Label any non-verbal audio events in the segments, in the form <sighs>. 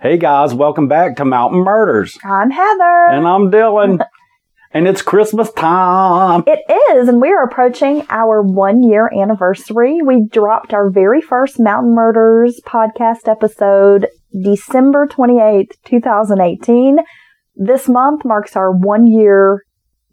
Hey guys, welcome back to Mountain Murders. I'm Heather. And I'm Dylan. <laughs> and it's Christmas time. It is, and we are approaching our one year anniversary. We dropped our very first Mountain Murders podcast episode December 28th, 2018. This month marks our one year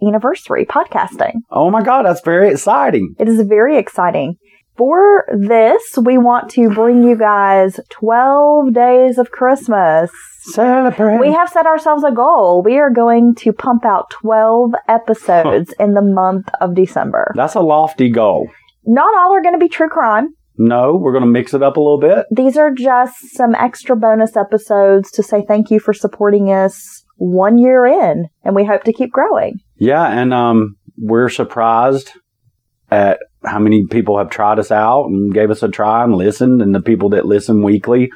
anniversary podcasting. Oh my God, that's very exciting. It is very exciting. For this, we want to bring you guys 12 days of Christmas. Celebrate. We have set ourselves a goal. We are going to pump out 12 episodes in the month of December. That's a lofty goal. Not all are going to be true crime. No, we're going to mix it up a little bit. These are just some extra bonus episodes to say thank you for supporting us one year in, and we hope to keep growing. Yeah, and um, we're surprised at how many people have tried us out and gave us a try and listened, and the people that listen weekly.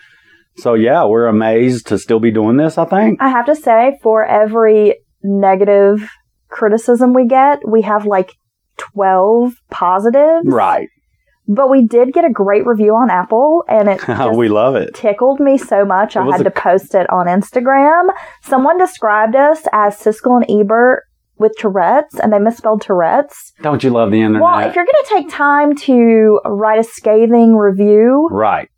So yeah, we're amazed to still be doing this. I think. I have to say, for every negative criticism we get, we have like twelve positives. Right. But we did get a great review on Apple, and it <laughs> we love it. tickled me so much. I had a- to post it on Instagram. Someone described us as Siskel and Ebert with Tourette's, and they misspelled Tourette's. Don't you love the internet? Well, if you're going to take time to write a scathing review right.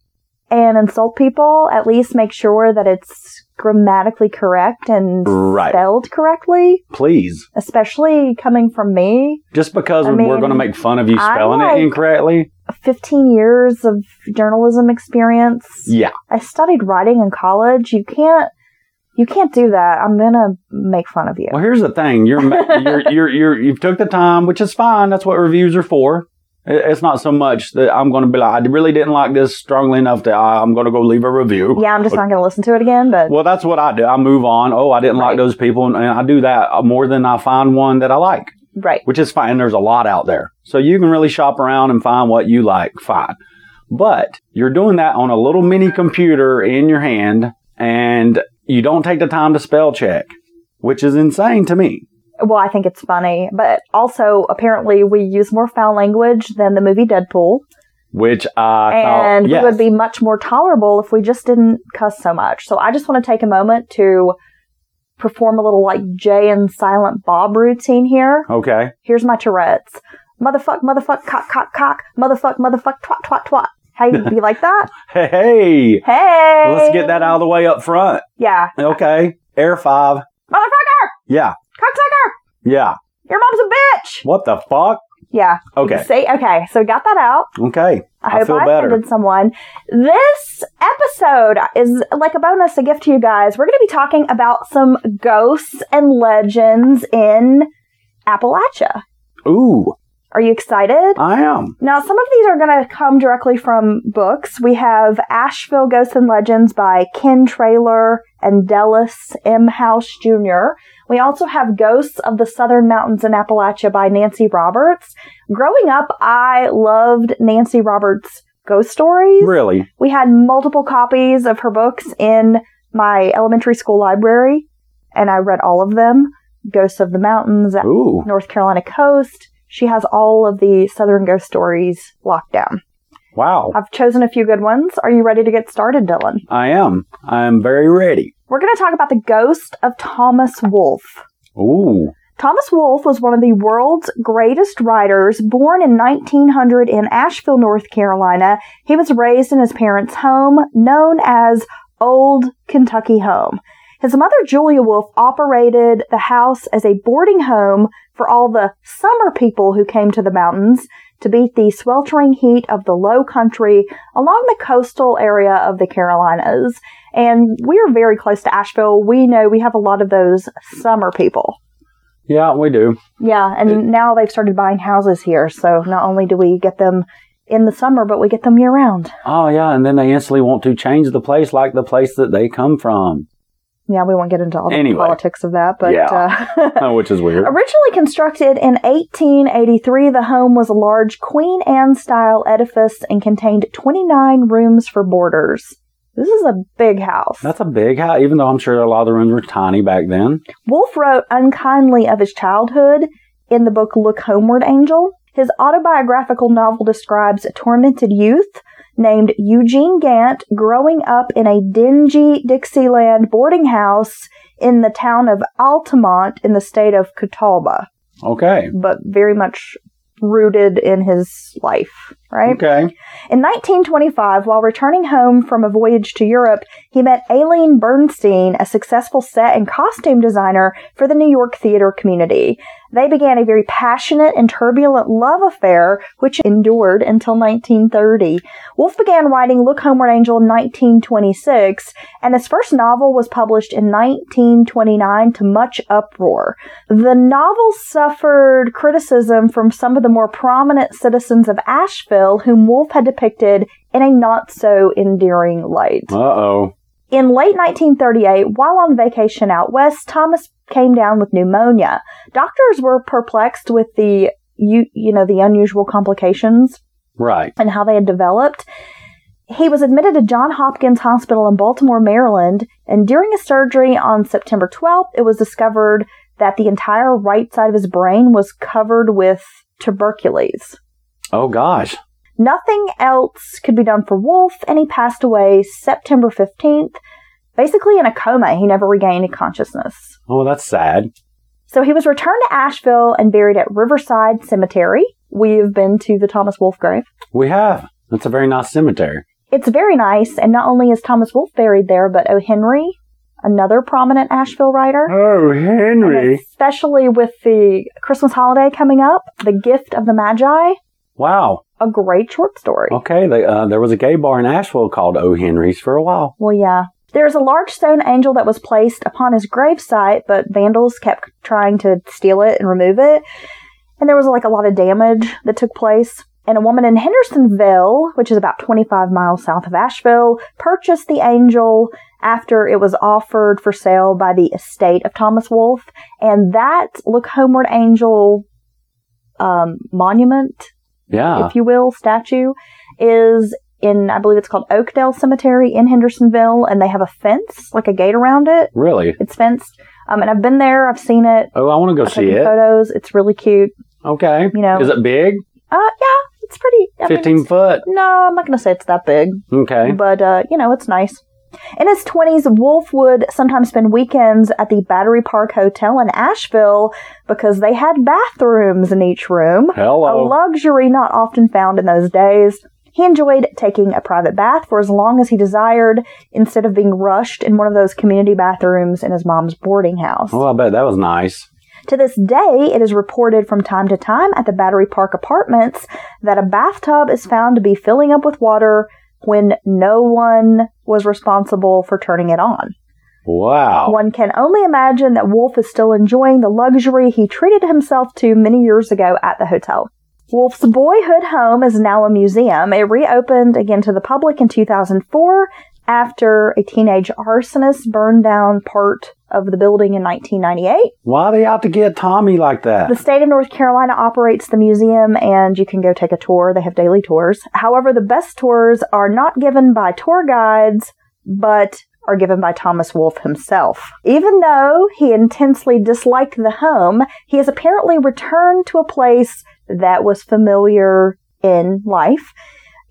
and insult people, at least make sure that it's grammatically correct and Right. spelled correctly, Please. especially coming from me. Just because I we're going to make fun of you spelling like- it incorrectly. 15 years of journalism experience. Yeah. I studied writing in college. You can't you can't do that. I'm to make fun of you. Well, here's the thing. you're <laughs> you're, you're you're you've took the time, which is fine. That's what reviews are for. It's not so much that I'm going to be like, I really didn't like this strongly enough that I- I'm going to go leave a review. Yeah, I'm just not going to listen to it again, but Well, that's what I do. I move on. Oh, I didn't like those people. And I do that more than I find one that I like, right. which is fine. There's a lot out there. So you can really shop around and find what you like. Fine. But you're doing that on a little mini computer in your hand and you don't take the time to spell check, which is insane to me. Well, I think it's funny, but also apparently we use more foul language than the movie Deadpool, Which I and thought, yes. we would be much more tolerable if we just didn't cuss so much. So I just want to take a moment to perform a little like Jay and Silent Bob routine here. okay. Here's my Tourette's. Motherfuck, motherfuck, cock, cock, cock. Motherfuck, motherfuck, twat, twat, twat. How you, <laughs> you like that? Hey, hey. Let's get that out of the way up front. Yeah. Okay. Air five. Motherfucker! Yeah. Cocksucker! Yeah. Your mom's a bitch! What the fuck? Yeah. Okay. See? Okay. So we got that out. Okay. I, I hope feel I better. offended someone. This episode is like a bonus, a gift to you guys. We're going to be talking about some ghosts and legends in Appalachia. Ooh, Are you excited? I am. Now, some of these are going to come directly from books. We have Asheville Ghosts and Legends by Ken Traylor and Dallas M. House Jr. We also have Ghosts of the Southern Mountains in Appalachia by Nancy Roberts. Growing up, I loved Nancy Roberts' ghost stories. Really? We had multiple copies of her books in my elementary school library, and I read all of them. Ghosts of the Mountains, Ooh. North Carolina coast. She has all of the Southern ghost stories locked down. Wow. I've chosen a few good ones. Are you ready to get started, Dylan? I am. I am very ready. We're going to talk about the ghost of Thomas Wolfe. Ooh. Thomas Wolfe was one of the world's greatest writers, born in 1900 in Asheville, North Carolina. He was raised in his parents' home, known as Old Kentucky Home. His mother, Julia Wolfe, operated the house as a boarding home for all the summer people who came to the mountains to beat the sweltering heat of the low country along the coastal area of the Carolinas. And we're very close to Asheville. We know we have a lot of those summer people. Yeah, we do. Yeah, and now they've started buying houses here. So not only do we get them in the summer, but we get them year round. Oh, yeah. And then they instantly want to change the place like the place that they come from, Yeah, we won't get into all the Anyway. politics of that, but Yeah. uh, <laughs> which is weird. Originally constructed in 1883, the home was a large Queen Anne style edifice and contained 29 rooms for boarders. This is a big house. That's a big house, even though I'm sure a lot of the rooms were tiny back then. Wolfe wrote unkindly of his childhood in the book Look Homeward, Angel. His autobiographical novel describes a tormented youth named Eugene Gant growing up in a dingy Dixieland boarding house in the town of Altamont in the state of Catawba, Okay. but very much rooted in his life, right? Okay. In 1925, while returning home from a voyage to Europe, he met Aline Bernstein, a successful set and costume designer for the New York theater community. They began a very passionate and turbulent love affair, which endured until 1930. Wolfe began writing Look Homeward Angel in 1926, and his first novel was published in 1929 to much uproar. The novel suffered criticism from some of the more prominent citizens of Asheville, whom Wolfe had depicted in a not so endearing light. Uh oh. In late 1938, while on vacation out west, Thomas came down with pneumonia. Doctors were perplexed with the you, you know the unusual complications Right. and how they had developed. He was admitted to John Hopkins Hospital in Baltimore, Maryland, and during a surgery on September 12th, it was discovered that the entire right side of his brain was covered with tuberculosis. Oh gosh. Nothing else could be done for Wolfe, and he passed away September 15th, basically in a coma. He never regained consciousness. Oh, that's sad. So he was returned to Asheville and buried at Riverside Cemetery. We've been to the Thomas Wolfe grave. We have. That's a very nice cemetery. It's very nice, and not only is Thomas Wolfe buried there, but O. Henry, another prominent Asheville writer. Oh, And Henry. especially with the Christmas holiday coming up, The Gift of the Magi, Wow. A great short story. Okay. They, uh, there was a gay bar in Asheville called O. Henry's for a while. Well, yeah. There's a large stone angel that was placed upon his gravesite, but vandals kept trying to steal it and remove it. And there was like a lot of damage that took place. And a woman in Hendersonville, which is about 25 miles south of Asheville, purchased the angel after it was offered for sale by the estate of Thomas Wolfe. And that Look Homeward Angel um, monument Yeah. if you will, statue, is in, I believe it's called Oakdale Cemetery in Hendersonville, and they have a fence, like a gate around it. really? It's fenced. Um, and I've been there, I've seen it, Oh, I want to go I've see taken it. photos. It's really cute. Okay. You know- Is it big? Uh, yeah, it's pretty. I mean, 15 it's- foot? no, I'm not going to say it's that big, Okay. but, uh, you know, it's nice. In his 20s, Wolfe would sometimes spend weekends at the Battery Park Hotel in Asheville because they had bathrooms in each room. a luxury not often found in those days. He enjoyed taking a private bath for as long as he desired instead of being rushed in one of those community bathrooms in his mom's boarding house. Well, I bet that was nice. To this day, it is reported from time to time at the Battery Park apartments that a bathtub is found to be filling up with water when no one was responsible for turning it on. Wow. One can only imagine that Wolfe is still enjoying the luxury he treated himself to many years ago at the hotel. Wolfe's boyhood home is now a museum. It reopened again to the public in 2004 after a teenage arsonist burned down part of the building in 1998. Why are they out to get Tommy like that? The state of North Carolina operates the museum and you can go take a tour. They have daily tours. However, the best tours are not given by tour guides, but are given by Thomas Wolfe himself. Even though he intensely disliked the home, he has apparently returned to a place that was familiar in life.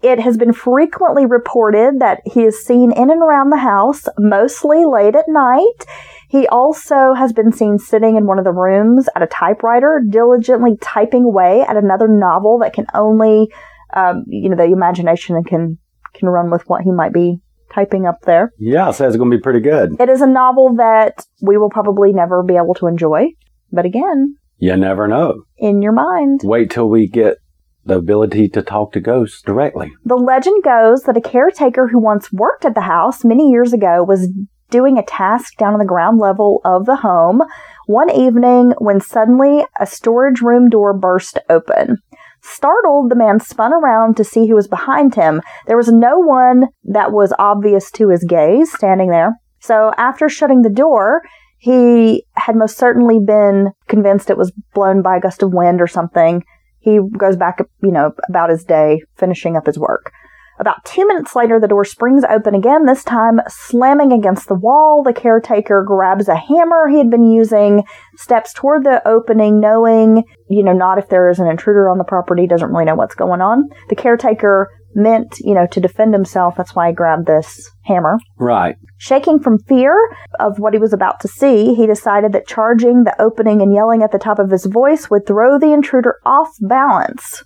It has been frequently reported that he is seen in and around the house, mostly late at night. He also has been seen sitting in one of the rooms at a typewriter, diligently typing away at another novel that can only, um, you know, the imagination can can run with what he might be typing up there. yeah, says it's going to be pretty good. It is a novel that we will probably never be able to enjoy, but again, You never know. in your mind. Wait till we get the ability to talk to ghosts directly. The legend goes that a caretaker who once worked at the house many years ago was doing a task down on the ground level of the home one evening when suddenly a storage room door burst open. Startled, the man spun around to see who was behind him. There was no one that was obvious to his gaze standing there. So after shutting the door, he had most certainly been convinced it was blown by a gust of wind or something. He goes back, you know, about his day, finishing up his work. About two minutes later, the door springs open again, this time slamming against the wall. The caretaker grabs a hammer he had been using, steps toward the opening, knowing, you know, not if there is an intruder on the property, doesn't really know what's going on. The caretaker meant, you know, to defend himself. That's why he grabbed this hammer. Right. Shaking from fear of what he was about to see, he decided that charging the opening and yelling at the top of his voice would throw the intruder off balance.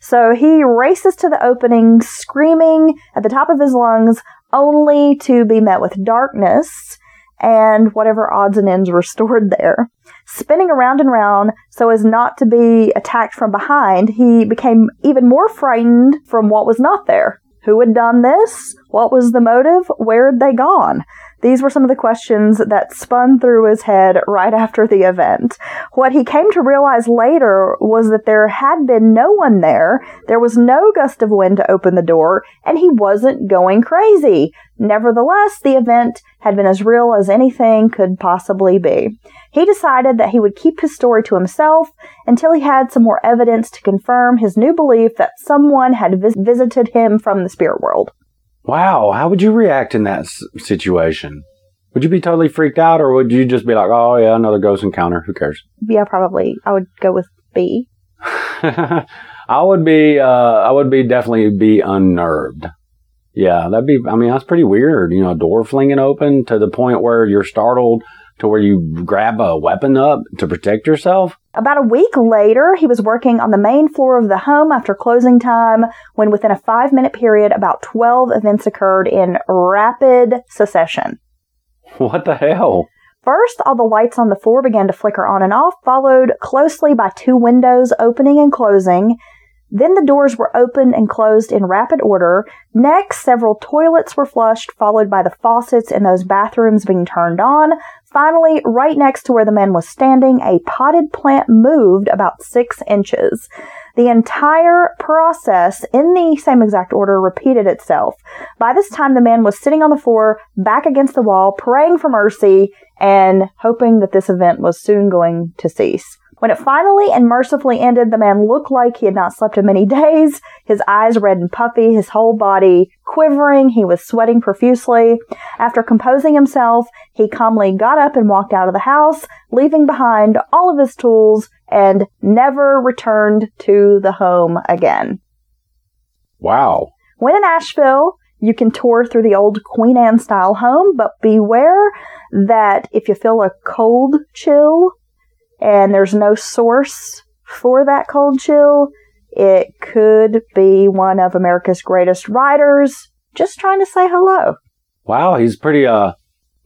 So he races to the opening, screaming at the top of his lungs, only to be met with darkness and whatever odds and ends were <laughs> stored there. Spinning around and round so as not to be attacked from behind, he became even more frightened from what was not there. Who had done this? What was the motive? Where had they gone? These were some of the questions that spun through his head right after the event. What he came to realize later was that there had been no one there, there was no gust of wind to open the door, and he wasn't going crazy. Nevertheless, the event had been as real as anything could possibly be. He decided that he would keep his story to himself until he had some more evidence to confirm his new belief that someone had vis- visited him from the spirit world. Wow. How would you react in that s- situation? Would you be totally freaked out or would you just be like, oh, yeah, another ghost encounter? Who cares? Yeah, probably. I would go with B. <laughs> I would be, uh, I would be definitely be unnerved. Yeah, that'd be, I mean, that's pretty weird. You know, a door flinging open to the point where you're startled to where you grab a weapon up to protect yourself. About a week later, he was working on the main floor of the home after closing time when within a five minute period, about 12 events occurred in rapid succession. What the hell? First, all the lights on the floor began to flicker on and off, followed closely by two windows opening and closing. Then the doors were opened and closed in rapid order. Next, several toilets were flushed, followed by the faucets in those bathrooms being turned on. Finally, right next to where the man was standing, a potted plant moved about six inches. The entire process in the same exact order repeated itself. By this time, the man was sitting on the floor, back against the wall, praying for mercy and hoping that this event was soon going to cease. When it finally and mercifully ended, the man looked like he had not slept in many <laughs> days, his eyes red and puffy, his whole body quivering, he was sweating profusely. After composing himself, he calmly got up and walked out of the house, leaving behind all of his tools and never returned to the home again. Wow. When in Asheville, you can tour through the old Queen Anne style home, but beware that if you feel a cold chill and there's no source for that cold chill, it could be one of America's greatest writers just trying to say hello. Wow, he's pretty uh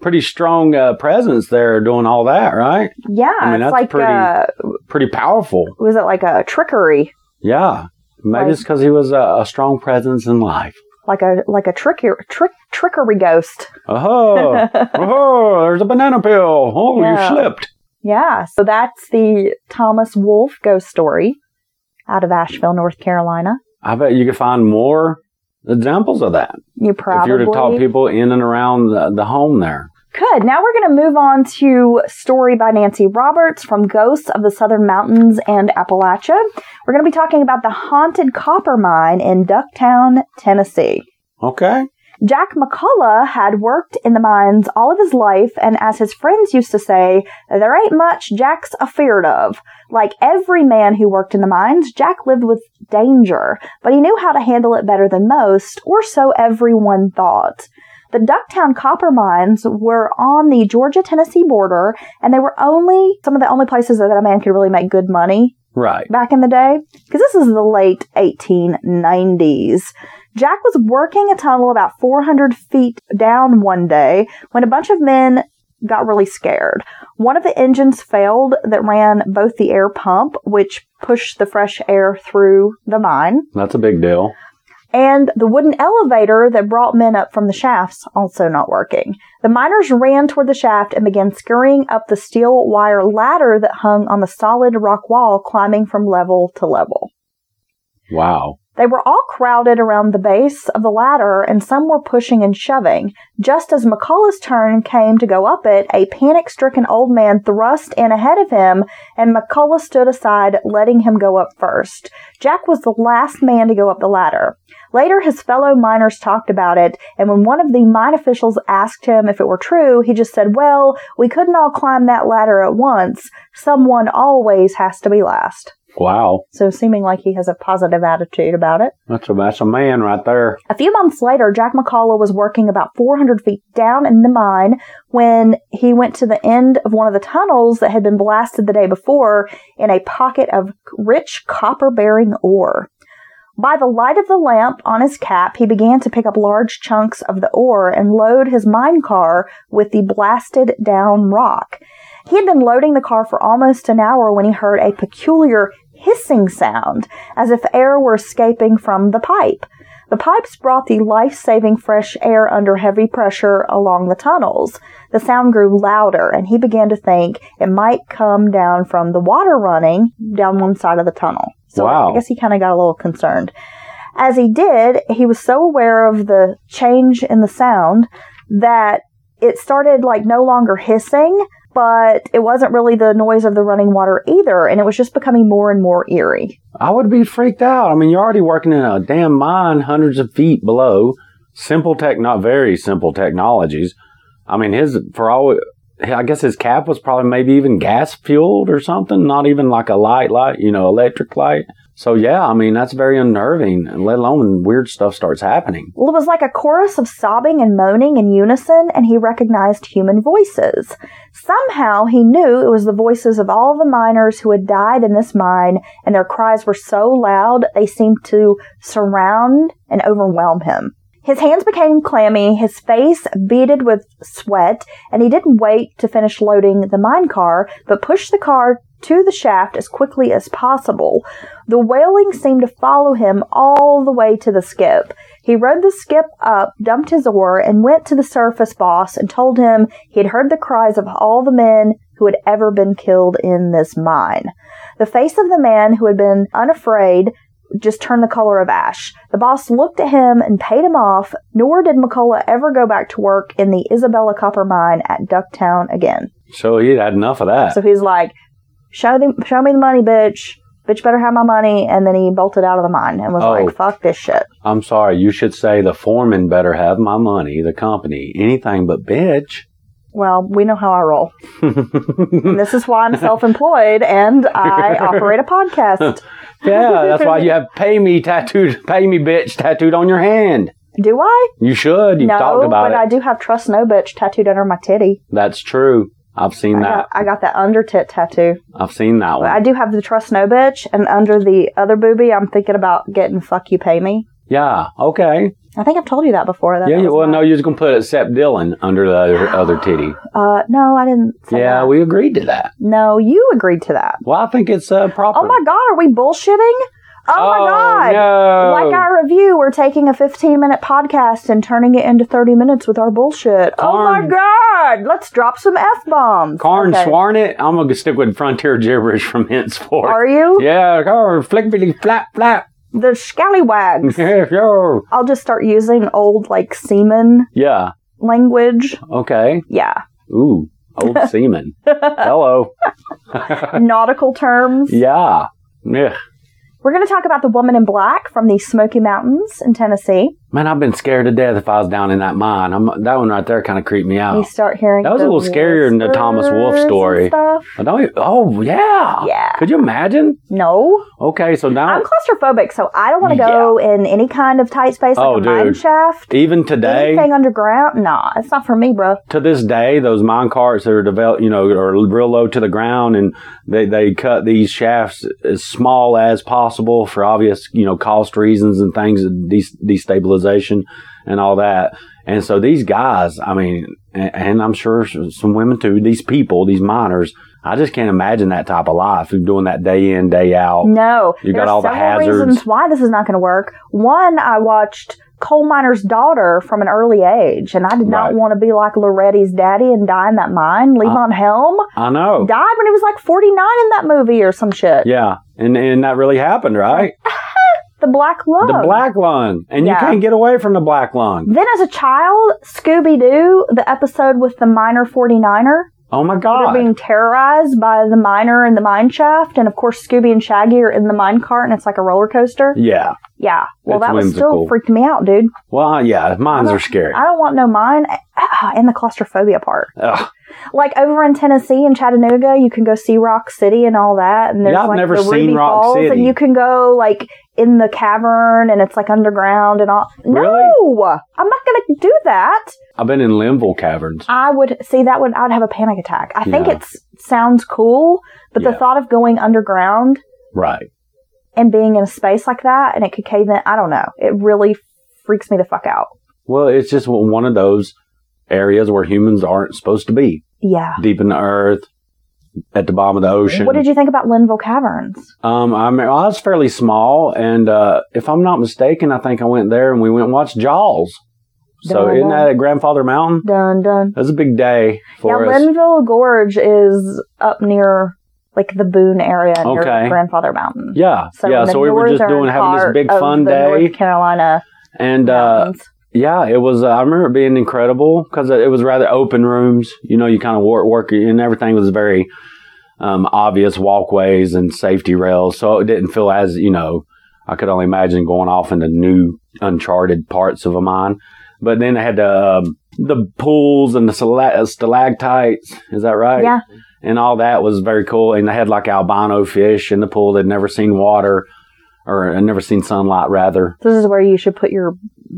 pretty strong uh, presence there doing all that, right? Yeah, I mean, that's like pretty- uh, Pretty powerful. was it like a trickery, Yeah. Maybe Like- it's because he was a, a strong presence in life. like a like a trickery trick trickery ghost. Uh oh, Uh oh, there's a banana peel. Oh, Yeah. you slipped. Yeah, so that's the Thomas Wolfe ghost story out of Asheville, North Carolina. I bet you could find more examples of that You probably if you were to talk people in and around the, the home there. Good. Now we're going to move on to story by Nancy Roberts from Ghosts of the Southern Mountains and Appalachia. We're going to be talking about the haunted copper mine in Ducktown, Tennessee. Okay. Jack McCullough had worked in the mines all of his life, and as his friends used to say, there ain't much Jack's afeared of. Like every man who worked in the mines, Jack lived with danger, but he knew how to handle it better than most, or so everyone thought. The Ducktown copper mines were on the Georgia Tennessee border, and they were only some of the only places that a man could really make good money Right. back in the day because this is the late 1890s. Jack was working a tunnel about 400 feet down one day when a bunch of men got really scared. One of the engines failed that ran both the air pump, which pushed the fresh air through the mine, That's a big deal. and the wooden elevator that brought men up from the shafts also not working. The miners ran toward the shaft and began scurrying up the steel wire ladder that hung on the solid rock wall, climbing from level to level. Wow. They were all crowded around the base of the ladder, and some were pushing and shoving. Just as McCullough's turn came to go up it, a panic stricken old man thrust in ahead of him, and McCullough stood aside, letting him go up first. Jack was the last man to go up the ladder. Later, his fellow miners talked about it, and when one of the mine officials asked him if it were true, he just said, Well, we couldn't all climb that ladder at once. Someone always has to be last. Wow. So seeming like he has a positive attitude about it. That's a, that's a man right there. A few months later, Jack McCullough was working about 400 feet down in the mine when he went to the end of one of the tunnels that had been blasted the day before in a pocket of rich copper bearing ore. By the light of the lamp on his cap, he began to pick up large chunks of the ore and load his mine car with the blasted down rock. He had been loading the car for almost an hour when he heard a peculiar hissing sound, as if air were escaping from the pipe. The pipes brought the life-saving fresh air under heavy pressure along the tunnels. The sound grew louder, and he began to think it might come down from the water running down one side of the tunnel. So Wow. I guess he kind of got a little concerned. As he did, he was so aware of the change in the sound that it started like no longer hissing, but it wasn't really the noise of the running water either, and it was just becoming more and more eerie. I would be freaked out. I mean, you're already working in a damn mine hundreds of feet below. Simple tech, not very simple technologies. I mean, his, for all, I guess his cap was probably maybe even gas fueled or something, not even like a light light, you know, electric light. So yeah, I mean, that's very unnerving, let alone when weird stuff starts happening. Well, it was like a chorus of sobbing and moaning in unison, and he recognized human voices. Somehow he knew it was the voices of all the miners who had died in this mine, and their cries were so loud they seemed to surround and overwhelm him. His hands became clammy, his face beaded with sweat, and he didn't wait to finish loading the mine car, but pushed the car to the shaft as quickly as possible. The wailing seemed to follow him all the way to the skip. He rode the skip up, dumped his ore, and went to the surface boss and told him he had heard the cries of all the men who had ever been killed in this mine. The face of the man who had been unafraid just turned the color of ash. The boss looked at him and paid him off, nor did McCullough ever go back to work in the Isabella copper mine at Ducktown again. So he'd had enough of that. So he's like, show, the, show me the money, bitch. Bitch better have my money. And then he bolted out of the mine and was Oh. like, fuck this shit. I'm sorry, you should say the foreman better have my money, the company, anything but bitch. Well, we know how I roll. This is why I'm self employed and I <laughs> operate a podcast. <laughs> yeah, that's why you have pay me tattooed, pay me bitch tattooed on your hand. Do I? You should. You've no, talked about but it. I do have Trust No Bitch tattooed under my titty. That's true. I've seen I that. got, I got that under tit tattoo. I've seen that one. I do have the Trust No Bitch, and under the other booby, I'm thinking about getting Fuck You Pay Me. Yeah. Okay. I think I've told you that before. That Yeah. that well, my- no, you was gonna put it Sep Dillon under the other, other titty. Uh, no, I didn't. Yeah, that. we agreed to that. No, you agreed to that. Well, I think it's uh, proper. Oh my god, are we bullshitting? Oh, my god. No. Like our review, we're taking a 15 minute podcast and turning it into 30 minutes with our bullshit. Oh my god, let's drop some F bombs. Karn Okay. Swarnit. I'm gonna stick with frontier gibberish from henceforth. Are you? Yeah, Karn flickity flap flap. The scallywags. <laughs> Sure. I'll just start using old, like, seaman Yeah. language. Okay. Yeah. Ooh, old <laughs> seaman. Hello. <laughs> Nautical terms. Yeah. Yeah. We're going to talk about the woman in black from the Smoky Mountains in Tennessee. Man, I've been scared to death if I was down in that mine. I'm, that one right there kind of creeped me out. You start hearing That was a little scarier than the Thomas Wolfe story. I don't. even- Oh yeah. Yeah. Could you imagine? No, Okay, so now I'm claustrophobic, so I don't want to go in any kind of tight space like Oh, a mine dude. shaft. even today, Anything underground? Nah, it's not for me, bro. to this day, those mine carts that are developed, you know, are real low to the ground, and they they cut these shafts as small as possible for obvious, you know, cost reasons and things, de- and all that. And so these guys, I mean, and, and I'm sure some women too. These people, these miners, I just can't imagine that type of life. Doing that day in, day out. No, You got all the hazards. reasons why this is not going to work. One, I watched coal miner's daughter from an early age, and I did not Right. want to be like Loretta's daddy and die in that mine. Leave Uh, on Helm I know. died when he was like 49 in that movie or some shit. Yeah, and and that really happened, right? <laughs> The Black Lung. The black lung, and you can't get away from the black lung. Then, as a child, Scooby Doo, the episode with the miner 49er, Oh my God. they're being terrorized by the miner in the mine shaft, and of course, Scooby and Shaggy are in the mine cart, and it's like a roller coaster. Yeah. Yeah, well, It's that was still whimsical. freaked me out, dude. Well, yeah, mines are scary. I don't want no mine, ah, and the claustrophobia part. Ugh. Like over in Tennessee in Chattanooga, you can go see Rock City and all that. And there's Yeah, I've like never the seen Ruby Rock Falls, City. and you can go like in the cavern and it's like underground and all. Really? No, I'm not to do that. I've been in Linville Caverns. I would see that would I'd have a panic attack. I think Yeah. it sounds cool, but the thought of going underground Right. and being in a space like that and it could cave in, I don't know. It really freaks me the fuck out. Well, it's just one of those areas where humans aren't supposed to be. Yeah. Deep in the earth, at the bottom of the ocean. What did you think about Linville Caverns? Um, I, mean, I was fairly small, and uh, if I'm not mistaken, I think I went there and we went and watched Jaws. So Dun, isn't that at Grandfather Mountain? Dun dun. That was a big day for yeah, us. Linville Gorge is up near like the Boone area near Okay. Grandfather Mountain. yeah, So yeah. So we were just doing having this big fun day, North Carolina and uh. Yeah, it was. Uh, I remember it being incredible because it was rather open rooms. You know, you kind of work, work, and everything was very um, obvious walkways and safety rails, so it didn't feel as you know. I could only imagine going off into new, uncharted parts of a mine. But then they had the um, the pools and the stala- stalactites. Is that right? Yeah. And all that was very cool. And they had like albino fish in the pool. They'd never seen water, or never seen sunlight, rather. This is where you should put your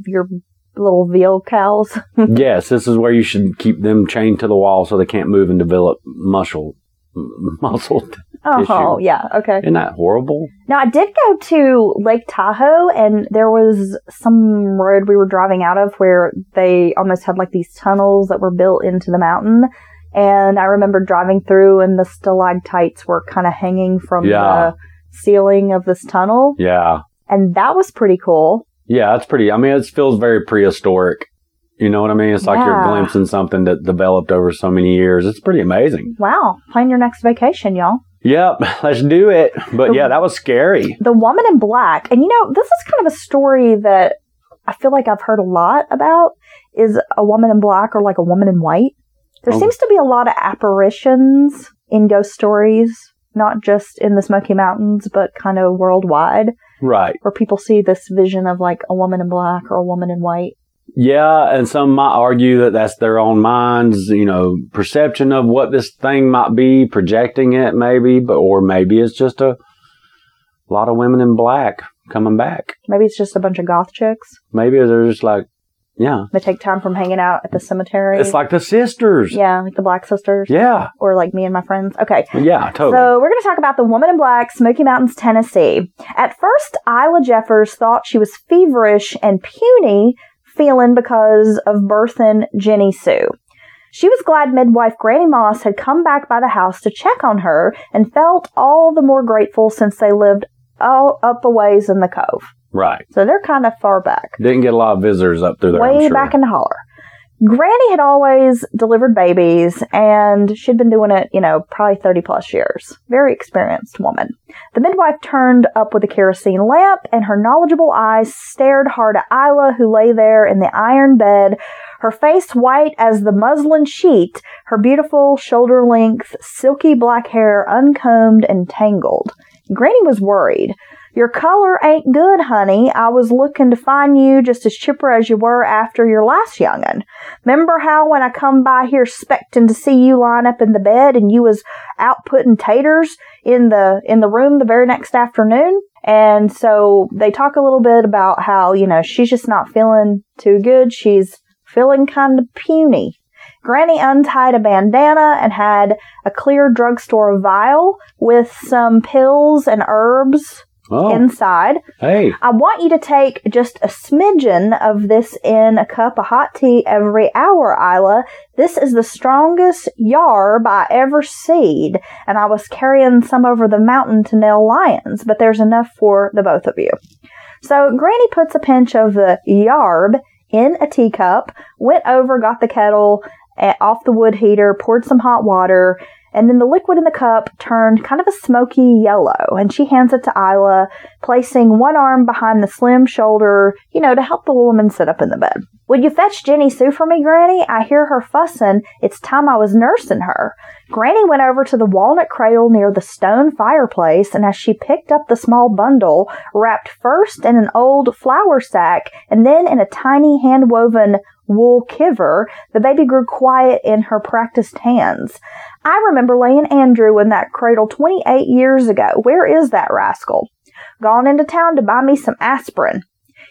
your little veal cows. <laughs> yes, this is where you should keep them chained to the wall so they can't move and develop muscle. m- <laughs> Muscle. Oh, Tissue. yeah, okay. Isn't that horrible? Now I did go to Lake Tahoe, and there was some road we were driving out of where they almost had like these tunnels that were built into the mountain. And I remember driving through, and the stalactites were kind of hanging from Yeah. the ceiling of this tunnel, Yeah. and that was pretty cool. Yeah, that's pretty. I mean, it feels very prehistoric. You know what I mean? It's like you're glimpsing something that developed over so many years. It's pretty amazing. Wow, plan your next vacation, y'all. Yep, <laughs> let's do it. But yeah, that was scary. The Woman in Black, and you know, this is kind of a story that I feel like I've heard a lot about. Is a woman in black or like a woman in white? There Oh. seems to be a lot of apparitions in ghost stories, not just in the Smoky Mountains, but kind of worldwide, Right. where people see this vision of like a woman in black or a woman in white. Yeah, and some might argue that that's their own minds, you know, perception of what this thing might be, projecting it maybe, but or maybe it's just a lot of women in black coming back. Maybe it's just a bunch of goth chicks Maybe they're just like, yeah, that take time from hanging out at the cemetery. it's like the sisters. yeah, like the Black Sisters, Yeah, or like me and my friends. Okay, yeah, totally. So we're going to talk about the woman in black, Smoky Mountains, Tennessee. At first, Isla Jeffers thought she was feverish and puny, feeling because of birthing Jenny Sue. She was glad midwife Granny Moss had come back by the house to check on her and felt all the more grateful since they lived all up a ways in the cove. Right. So they're kind of far back Didn't get a lot of visitors up through there. Way sure. back in the holler. Granny had always delivered babies and she'd been doing it, you know, probably 30 plus years. Very experienced woman. The midwife turned up with a kerosene lamp and her knowledgeable eyes stared hard at Isla who lay there in the iron bed, her face white as the muslin sheet, her beautiful shoulder length, silky black hair uncombed and tangled. Granny was worried. Your color ain't good, honey. I was looking to find you just as chipper as you were after your last young'un. Remember how when I come by here spectin' to see you line up in the bed and you was out putting taters in the in the room the very next afternoon? And so they talk a little bit about how, you know, she's just not feeling too good. She's feeling kind of puny. Granny untied a bandana and had a clear drugstore vial with some pills and herbs Oh, inside. hey, I want you to take just a smidgen of this in a cup of hot tea every hour, Isla. This is the strongest yarb I ever seed, and I was carrying some over the mountain to Nell Lyons, but there's enough for the both of you. So Granny puts a pinch of the yarb in a teacup, went over, got the kettle eh, off the wood heater, poured some hot water, and then the liquid in the cup turned kind of a smoky yellow, and she hands it to Isla, placing one arm behind the slim shoulder, you know, to help the woman sit up in the bed. Would you fetch Jenny Sue for me, Granny? I hear her fussing. It's time I was nursing her. Granny went over to the walnut cradle near the stone fireplace, and as she picked up the small bundle, wrapped first in an old flour sack and then in a tiny hand woven wool kiver, the baby grew quiet in her practiced hands. I remember laying Andrew in that cradle 28 years ago. Where is that rascal? Gone into town to buy me some aspirin.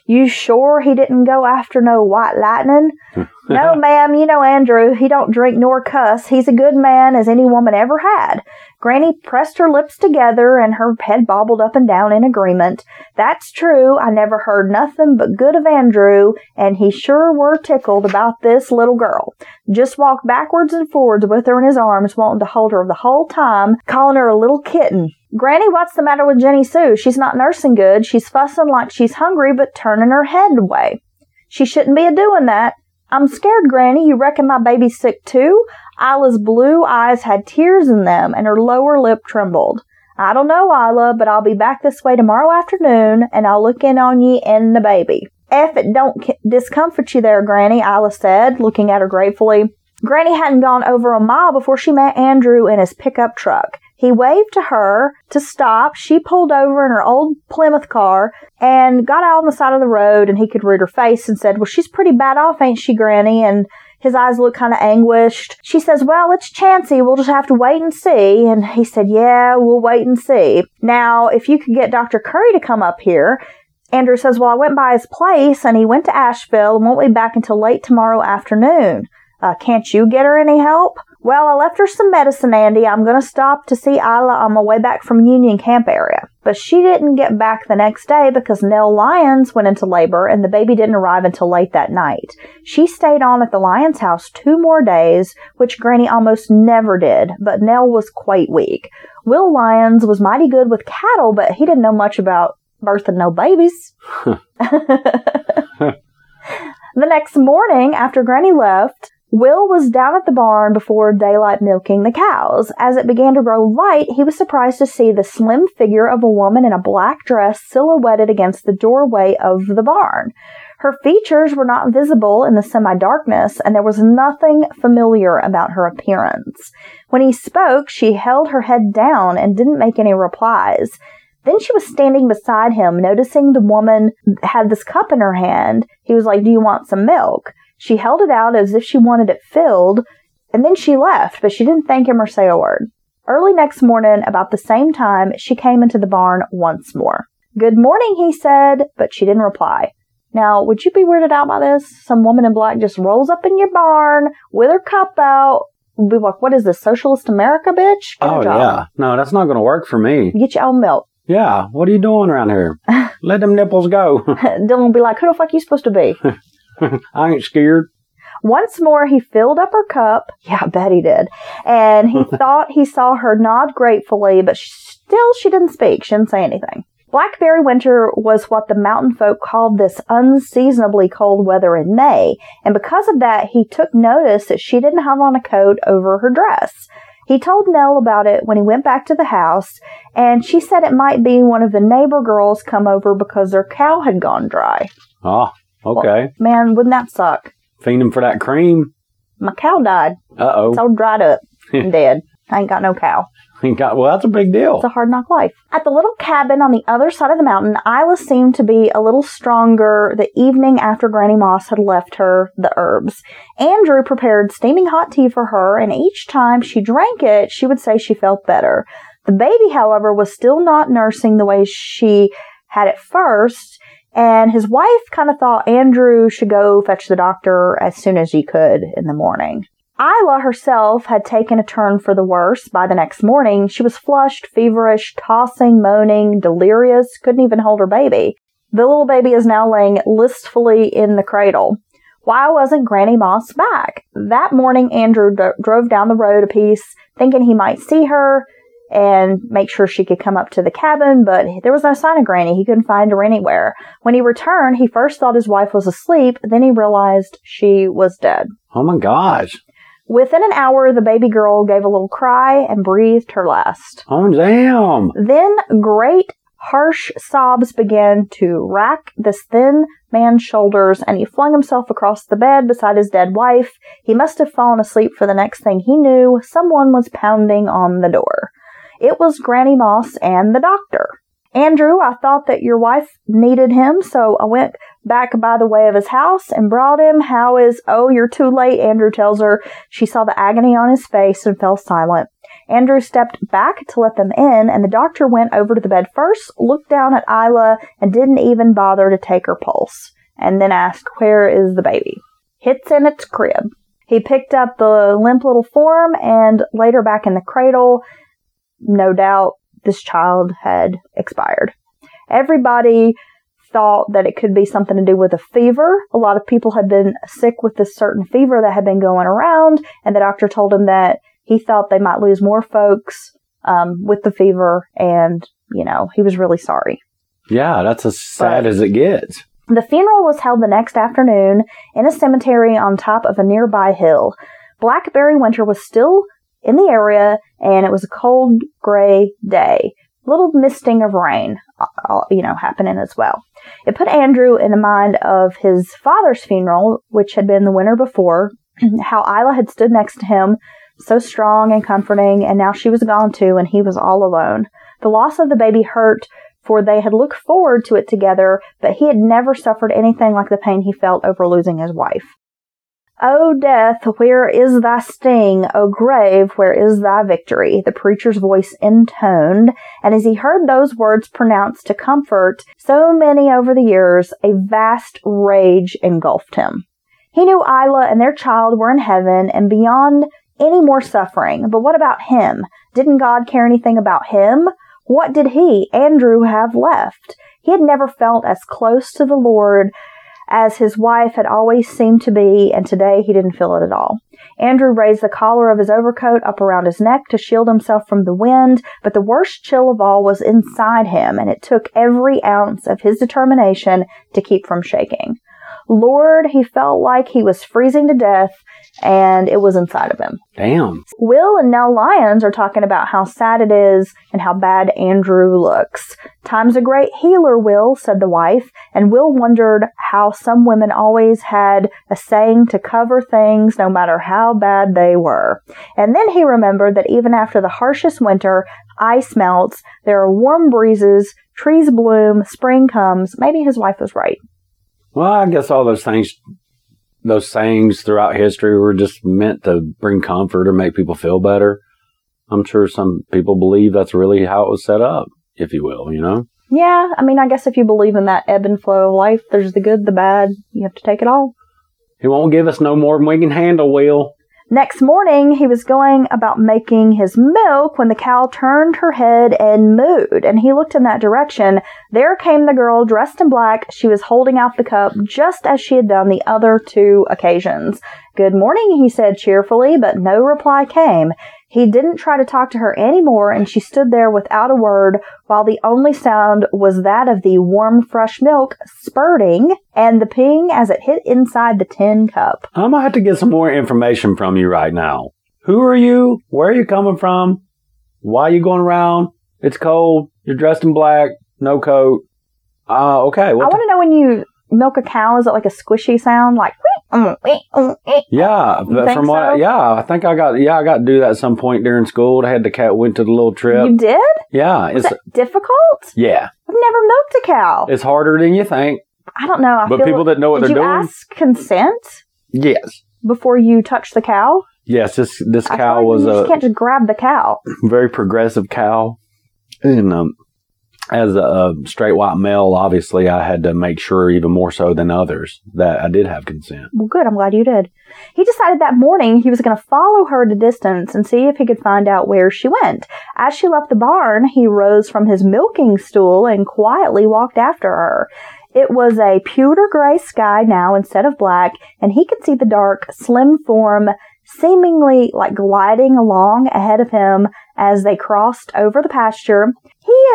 You sure he didn't go after no white lightning? <laughs> no, ma'am, you know Andrew, he don't drink nor cuss. He's a good man as any woman ever had. Granny pressed her lips together and her head bobbled up and down in agreement. That's true. I never heard nothing but good of Andrew, and he sure were tickled about this little girl. Just walked backwards and forwards with her in his arms, wanting to hold her the whole time, calling her a little kitten. Granny, what's the matter with Jenny Sue? She's not nursing good. She's fussing like she's hungry, but turning her head away. She shouldn't be a doing that. I'm scared, Granny. You reckon my baby's sick too? Isla's blue eyes had tears in them and her lower lip trembled. I don't know, Isla, but I'll be back this way tomorrow afternoon and I'll look in on ye and the baby. If it don't discomfort you there, Granny, Isla said, looking at her gratefully. Granny hadn't gone over a mile before she met Andrew in his pickup truck. He waved to her to stop. She pulled over in her old Plymouth car and got out on the side of the road and he could read her face and said, Well, she's pretty bad off, ain't she, Granny? And his eyes look kind of anguished. She says, Well, it's chancy. We'll just have to wait and see. And he said, Yeah, we'll wait and see. Now, if you could get Dr. Curry to come up here, Andrew says, Well, I went by his place and he went to Asheville and won't be back until late tomorrow afternoon. Uh, can't you get her any help? Well, I left her some medicine, Andy. I'm going to stop to see Isla on my way back from Union Camp area. But she didn't get back the next day because Nell Lyons went into labor and the baby didn't arrive until late that night. She stayed on at the Lyons house two more days, which Granny almost never did, but Nell was quite weak. Will Lyons was mighty good with cattle, but he didn't know much about birthing no babies. <laughs> <laughs> the next morning, after Granny left, Will was down at the barn before daylight milking the cows. As it began to grow light, he was surprised to see the slim figure of a woman in a black dress silhouetted against the doorway of the barn. Her features were not visible in the semi darkness, and there was nothing familiar about her appearance. When he spoke, she held her head down and didn't make any replies. Then she was standing beside him, noticing the woman had this cup in her hand. He was like, Do you want some milk? She held it out as if she wanted it filled, and then she left, but she didn't thank him or say a word. Early next morning, about the same time, she came into the barn once more. Good morning, he said, but she didn't reply. Now, would you be weirded out by this? Some woman in black just rolls up in your barn with her cup out. Be like, what is this, socialist America, bitch? Get oh, yeah. No, that's not going to work for me. Get your own milk. Yeah, what are you doing around here? <laughs> Let them nipples go. <laughs> Dylan will be like, who the fuck are you supposed to be? <laughs> <laughs> I ain't scared. Once more, he filled up her cup. Yeah, I bet he did. And he <laughs> thought he saw her nod gratefully, but she, still she didn't speak. She didn't say anything. Blackberry winter was what the mountain folk called this unseasonably cold weather in May, and because of that, he took notice that she didn't have on a coat over her dress. He told Nell about it when he went back to the house, and she said it might be one of the neighbor girls come over because their cow had gone dry. Oh, Okay. Well, man, wouldn't that suck? Fiending for that cream. My cow died. Uh oh. It's all dried up <laughs> and dead. I ain't got no cow. Ain't got, well, that's a big deal. It's a hard knock life. At the little cabin on the other side of the mountain, Isla seemed to be a little stronger the evening after Granny Moss had left her the herbs. Andrew prepared steaming hot tea for her, and each time she drank it, she would say she felt better. The baby, however, was still not nursing the way she had at first, and his wife kind of thought Andrew should go fetch the doctor as soon as he could in the morning. Isla herself had taken a turn for the worse by the next morning. She was flushed, feverish, tossing, moaning, delirious, couldn't even hold her baby. The little baby is now laying listfully in the cradle. Why wasn't Granny Moss back? That morning, Andrew d- drove down the road a piece, thinking he might see her and make sure she could come up to the cabin, but there was no sign of Granny. He couldn't find her anywhere. When he returned, he first thought his wife was asleep, then he realized she was dead. Oh my gosh. Within an hour, the baby girl gave a little cry and breathed her last. Oh, damn. Then great, harsh sobs began to rack this thin man's shoulders, and he flung himself across the bed beside his dead wife. He must have fallen asleep, for the next thing he knew, someone was pounding on the door. It was Granny Moss and the doctor. Andrew, I thought that your wife needed him, so I went back by the way of his house and brought him. How is, oh, you're too late, Andrew tells her. She saw the agony on his face and fell silent. Andrew stepped back to let them in, and the doctor went over to the bed first, looked down at Isla, and didn't even bother to take her pulse, and then asked, Where is the baby? It's in its crib. He picked up the limp little form and laid her back in the cradle. No doubt this child had expired. Everybody thought that it could be something to do with a fever. A lot of people had been sick with this certain fever that had been going around, and the doctor told him that he thought they might lose more folks um, with the fever, and you know he was really sorry. Yeah, that's as sad But- as it gets. The funeral was held the next afternoon in a cemetery on top of a nearby hill. Blackberry winter was still in the area, and it was a cold, gray day. Little misting of rain, uh, you know, happening as well. It put Andrew in the mind of his father's funeral, which had been the winter before, <clears throat> how Isla had stood next to him, so strong and comforting, and now she was gone too, and he was all alone. The loss of the baby hurt, for they had looked forward to it together, but he had never suffered anything like the pain he felt over losing his wife. O death, where is thy sting? O grave, where is thy victory? The preacher's voice intoned, and as he heard those words pronounced to comfort so many over the years, a vast rage engulfed him. He knew Isla and their child were in heaven and beyond any more suffering, but what about him? Didn't God care anything about him? What did he, Andrew, have left? He had never felt as close to the Lord as his wife had always seemed to be, and today he didn't feel it at all. Andrew raised the collar of his overcoat up around his neck to shield himself from the wind, but the worst chill of all was inside him, and it took every ounce of his determination to keep from shaking. Lord, he felt like he was freezing to death, and it was inside of him. Damn. Will and Nell Lyons are talking about how sad it is and how bad Andrew looks. Time's a great healer, Will, said the wife, and Will wondered how some women always had a saying to cover things no matter how bad they were. And then he remembered that even after the harshest winter, ice melts, there are warm breezes, trees bloom, spring comes. Maybe his wife was right. Well, I guess all those things, those sayings throughout history were just meant to bring comfort or make people feel better. I'm sure some people believe that's really how it was set up, if you will, you know? Yeah, I mean, I guess if you believe in that ebb and flow of life, there's the good, the bad, you have to take it all. He won't give us no more than we can handle, Will. Next morning, he was going about making his milk when the cow turned her head and mooed, and he looked in that direction. There came the girl dressed in black. She was holding out the cup just as she had done the other two occasions. Good morning, he said cheerfully, but no reply came. He didn't try to talk to her anymore, and she stood there without a word, while the only sound was that of the warm, fresh milk spurting and the ping as it hit inside the tin cup. I'm gonna have to get some more information from you right now. Who are you? Where are you coming from? Why are you going around? It's cold. You're dressed in black. No coat. Uh, okay. I want to know when you milk a cow, is it like a squishy sound? Like, "Wee, mm, wee, mm, eh." Yeah, but from what, so? yeah, I think I got, yeah, I got to do that at some point during school. I had the cat went to the little trip. you did? yeah, Was it's that difficult? yeah, I've never milked a cow. it's harder than you think. I don't know. I But people that know what they're you doing, ask consent yes, before you touch the cow? yes. This this I cow was you a can't just grab the cow. very progressive cow, and um, as a, straight white male, obviously, I had to make sure even more so than others that I did have consent. Well, good. I'm glad you did. He decided that morning he was going to follow her a distance and see if he could find out where she went. As she left the barn, he rose from his milking stool and quietly walked after her. It was a pewter gray sky now instead of black, and he could see the dark, slim form seemingly like gliding along ahead of him as they crossed over the pasture.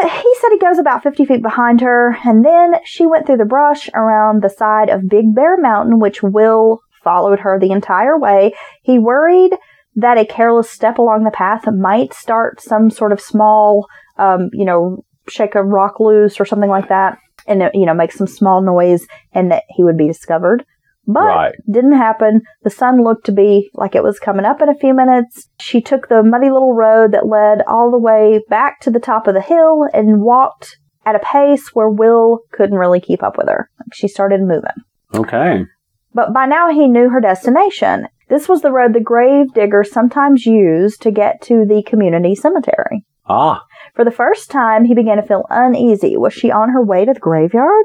He, he said he goes about 50 feet behind her, and then she went through the brush around the side of Big Bear Mountain, which Will followed her the entire way. He worried that a careless step along the path might start some sort of small, um, you know, shake a rock loose or something like that, and, you know, make some small noise, and that he would be discovered. But Right. didn't happen. The sun looked to be like it was coming up in a few minutes. She took the muddy little road that led all the way back to the top of the hill and walked at a pace where Will couldn't really keep up with her. She started moving. Okay. But by now he knew her destination. This was the road the grave diggers sometimes used to get to the community cemetery. Ah, For the first time, he began to feel uneasy. Was she on her way to the graveyard?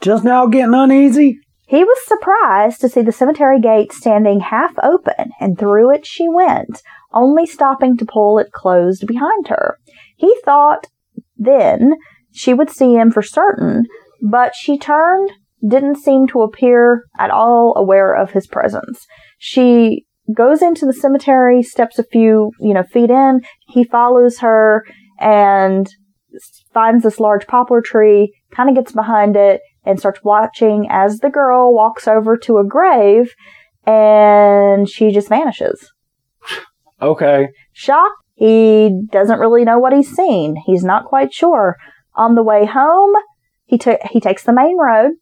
just now getting uneasy? He was surprised to see the cemetery gate standing half open, and through it she went, only stopping to pull it closed behind her. He thought then she would see him for certain, but she turned, didn't seem to appear at all aware of his presence. She goes into the cemetery, steps a few, you know, feet in. He follows her and finds this large poplar tree, kind of gets behind it, and starts watching as the girl walks over to a grave and she just vanishes. Okay. Shocked, he doesn't really know what he's seen. He's not quite sure. On the way home, he took he takes the main road.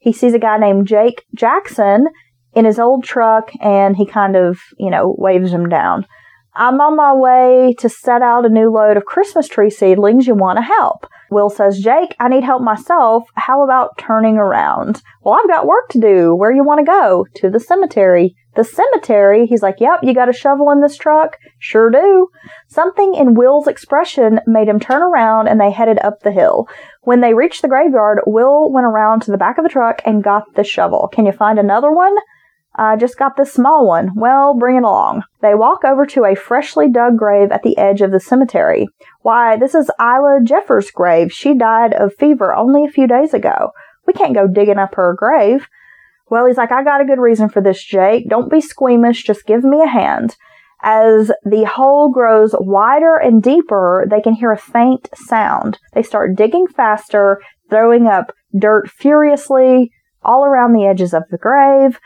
He sees a guy named Jake Jackson in his old truck and he kind of, you know, waves him down. I'm on my way to set out a new load of Christmas tree seedlings. You want to help? Will says, Jake, I need help myself. How about turning around? Well, I've got work to do. Where you want to go? To the cemetery. The cemetery? He's like, Yep, you got a shovel in this truck? Sure do. Something in Will's expression made him turn around and they headed up the hill. When they reached the graveyard, Will went around to the back of the truck and got the shovel. Can you find another one? I just got this small one. Well, bring it along. They walk over to a freshly dug grave at the edge of the cemetery. Why, this is Isla Jeffers' grave. She died of fever only a few days ago. We can't go digging up her grave. Well, he's like, I got a good reason for this, Jake. Don't be squeamish. Just give me a hand. As the hole grows wider and deeper, they can hear a faint sound. They start digging faster, throwing up dirt furiously all around the edges of the grave.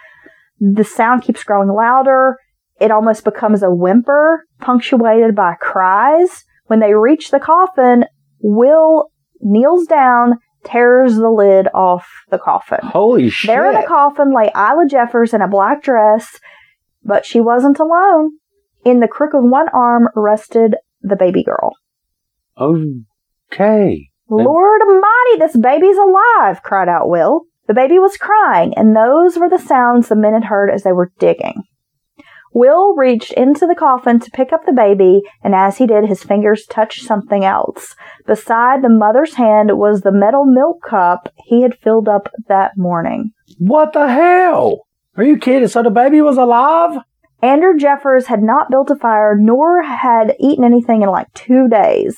The sound keeps growing louder. It almost becomes a whimper, punctuated by cries. When they reach the coffin, Will kneels down, tears the lid off the coffin. Holy shit. There in the coffin lay Isla Jeffers in a black dress, but she wasn't alone. In the crook of one arm rested the baby girl. okay. Lord Almighty, this baby's alive, cried out Will. The baby was crying, and those were the sounds the men had heard as they were digging. Will reached into the coffin to pick up the baby, and as he did, his fingers touched something else. Beside the mother's hand was the metal milk cup he had filled up that morning. What the hell? Are you kidding? So the baby was alive? Andrew Jeffers had not built a fire nor had eaten anything in like two days.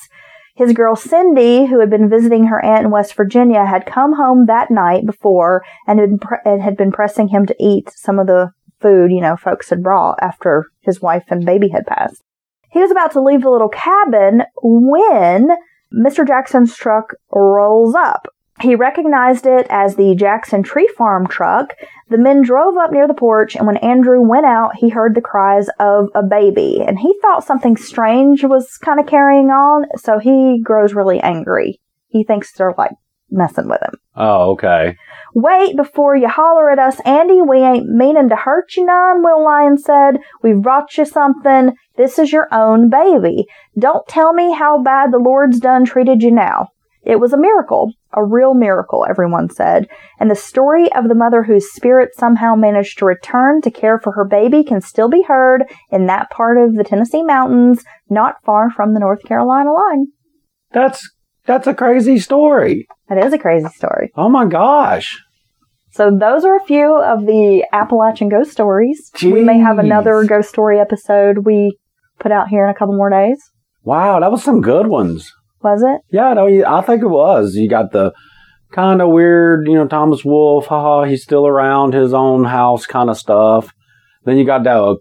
His girl Cindy, who had been visiting her aunt in West Virginia, had come home that night before and had, been pre- and had been pressing him to eat some of the food, you know, folks had brought after his wife and baby had passed. He was about to leave the little cabin when Mr. Jackson's truck rolls up. He recognized it as the Jackson Tree Farm truck. The men drove up near the porch, and when Andrew went out, he heard the cries of a baby, and he thought something strange was kind of carrying on, so he grows really angry. He thinks they're like messing with him. Oh, okay. Wait before you holler at us, Andy. We ain't meaning to hurt you none, Will Lyon said. We've brought you something. This is your own baby. Don't tell me how bad the Lord's done treated you now. It was a miracle, a real miracle, everyone said. And the story of the mother whose spirit somehow managed to return to care for her baby can still be heard in that part of the Tennessee mountains, not far from the North Carolina line. That's that's a crazy story. That is a crazy story. Oh my gosh. So those are a few of the Appalachian ghost stories. We may have another ghost story episode we put out here in a couple more days. Wow, that was some good ones. Was it? Yeah, no, I think it was. You got the kind of weird, you know, Thomas Wolfe, haha, he's still around his own house kind of stuff. Then you got that uh,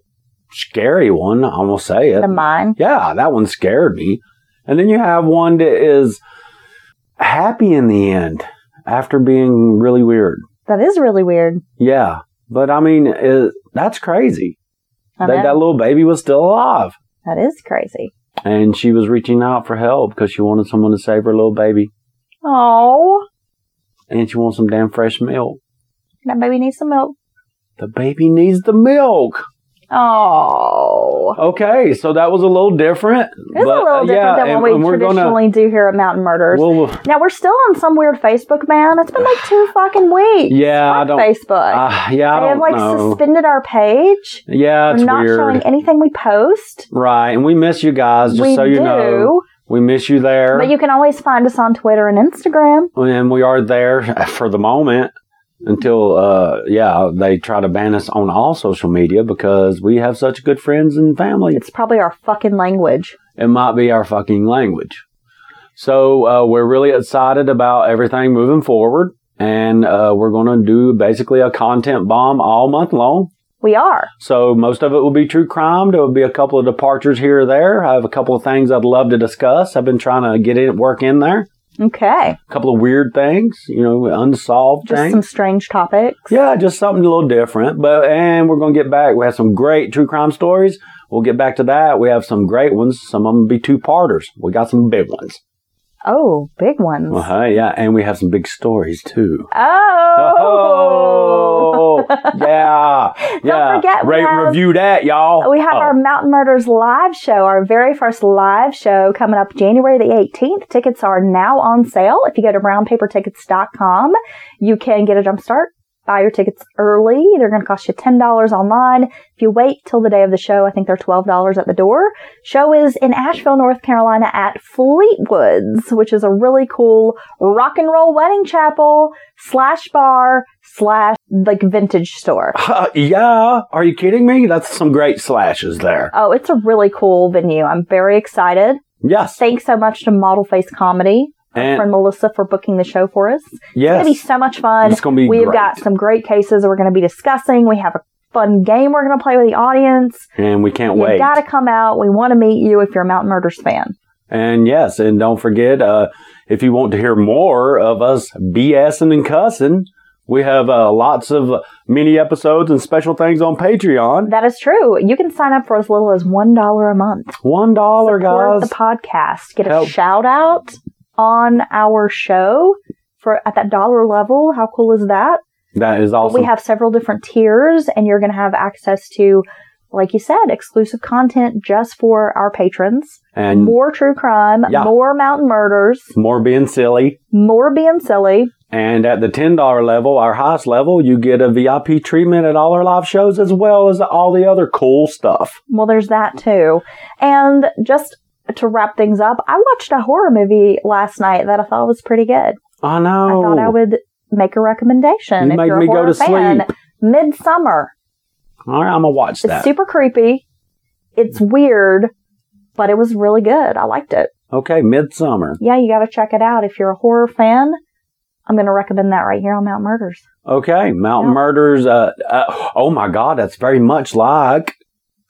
scary one, I will say it. The mine. Yeah, that one scared me. And then you have one that is happy in the end after being really weird. That is really weird. Yeah, but I mean, it, that's crazy. I That, that little baby was still alive. that is crazy. And she was reaching out for help because she wanted someone to save her little baby. Oh, And she wants some damn fresh milk. that baby needs some milk. The baby needs the milk. Oh. Okay, so that was a little different. It's a little uh, different yeah, than and- what and we we're gonna- traditionally do here at Mountain Murders. Well, now we're still on some weird Facebook ban. It's been like two <sighs> fucking weeks. yeah, I don't. Facebook. Uh, yeah, I they have like know. suspended our page. yeah, it's We're not weird. showing anything we post. right, and we miss you guys. Just we so you do, know, we miss you there. but you can always find us on Twitter and Instagram. and we are there for the moment until uh yeah they try to ban us on all social media because we have such good friends and family. It's probably our fucking language. it might be our fucking language. So uh, we're really excited about everything moving forward and uh, we're going to do basically a content bomb all month long. We are. so most of it will be true crime. There will be a couple of departures here or there. I have a couple of things i'd love to discuss. I've been trying to get in work in there Okay. a couple of weird things you know unsolved Just things some strange topics. Yeah, just something a little different. But and we're gonna get back. We have some great true crime stories. We'll get back to that. We have some great ones. Some of them be two parters. We got some big ones. Oh, big ones. Uh-huh, yeah, and we have some big stories too. Oh. Oh, yeah, <laughs> yeah. Don't forget we Rate and have- review that, y'all. We have Oh, our Mountain Murders live show, our very first live show coming up January the 18th. Tickets are now on sale. If you go to brownpapertickets.com, you can get a jump start. Buy your tickets early. They're going to cost you $10 online. If you wait till the day of the show, I think they're $12 at the door. Show is in Asheville, North Carolina at Fleetwoods, which is a really cool rock and roll wedding chapel slash bar slash like vintage store. <laughs> yeah. Are you kidding me? That's some great slashes there. Oh, it's a really cool venue. I'm very excited. Yes. Thanks so much to Model Face Comedy, And- friend Melissa, for booking the show for us. It's Yes. going to be so much fun. It's gonna be We've great. got some great cases we're going to be discussing. We have a fun game we're going to play with the audience. and we can't wait. You wait. got to come out. We want to meet you if you're a Mountain Murders fan. And yes, and don't forget, uh, if you want to hear more of us BSing and cussing, we have uh, lots of mini episodes and special things on Patreon. That is true. You can sign up for as little as $1 a month. One dollar, Support guys. the podcast. Get a Help. shout out on our show for at that dollar level. How cool is that? That is awesome. We have several different tiers, and you're going to have access to, like you said, exclusive content just for our patrons. and more, true crime, Yeah. more mountain murders, more being silly. more being silly. And at the ten dollar level, our highest level, you get a VIP treatment at all our live shows as well as all the other cool stuff. Well, there's that too. And just to wrap things up, I watched a horror movie last night that I thought was pretty good. I know. I thought I would make a recommendation. You if made you're a me go to fan. sleep. Midsommar. All right, I'm gonna watch that. It's super creepy. It's weird, but it was really good. I liked it. okay, Midsommar. yeah, you got to check it out. If you're a horror fan, I'm going to recommend that right here on Mount Murders. Okay, Mount Yeah. Murders. Uh, uh, oh my God, that's very much like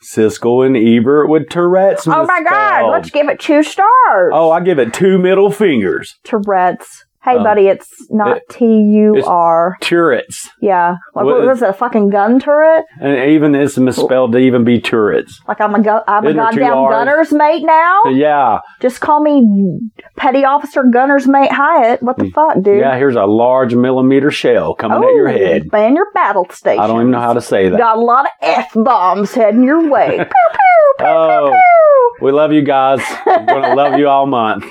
Siskel and Ebert with Tourette's. Oh my God, let's give it two stars. Oh, I give it two middle fingers. Tourette's. Hey, Uh, buddy, it's not T U R. Turrets. Yeah. Like, What what was it, a fucking gun turret? and even it's misspelled to even be Tourette's. Like, I'm a, gu- I'm a Isn't goddamn gunner's mate now? Yeah, Just call me Petty Officer Gunner's Mate Hyatt. What the fuck, dude? Mm. yeah. Here's a large millimeter shell coming at your head. Man your battle station. I don't even know how to say that. Got a lot of F bombs heading your way. <laughs> pew, pew, pew, Oh. We love you guys. We're gonna love you all month.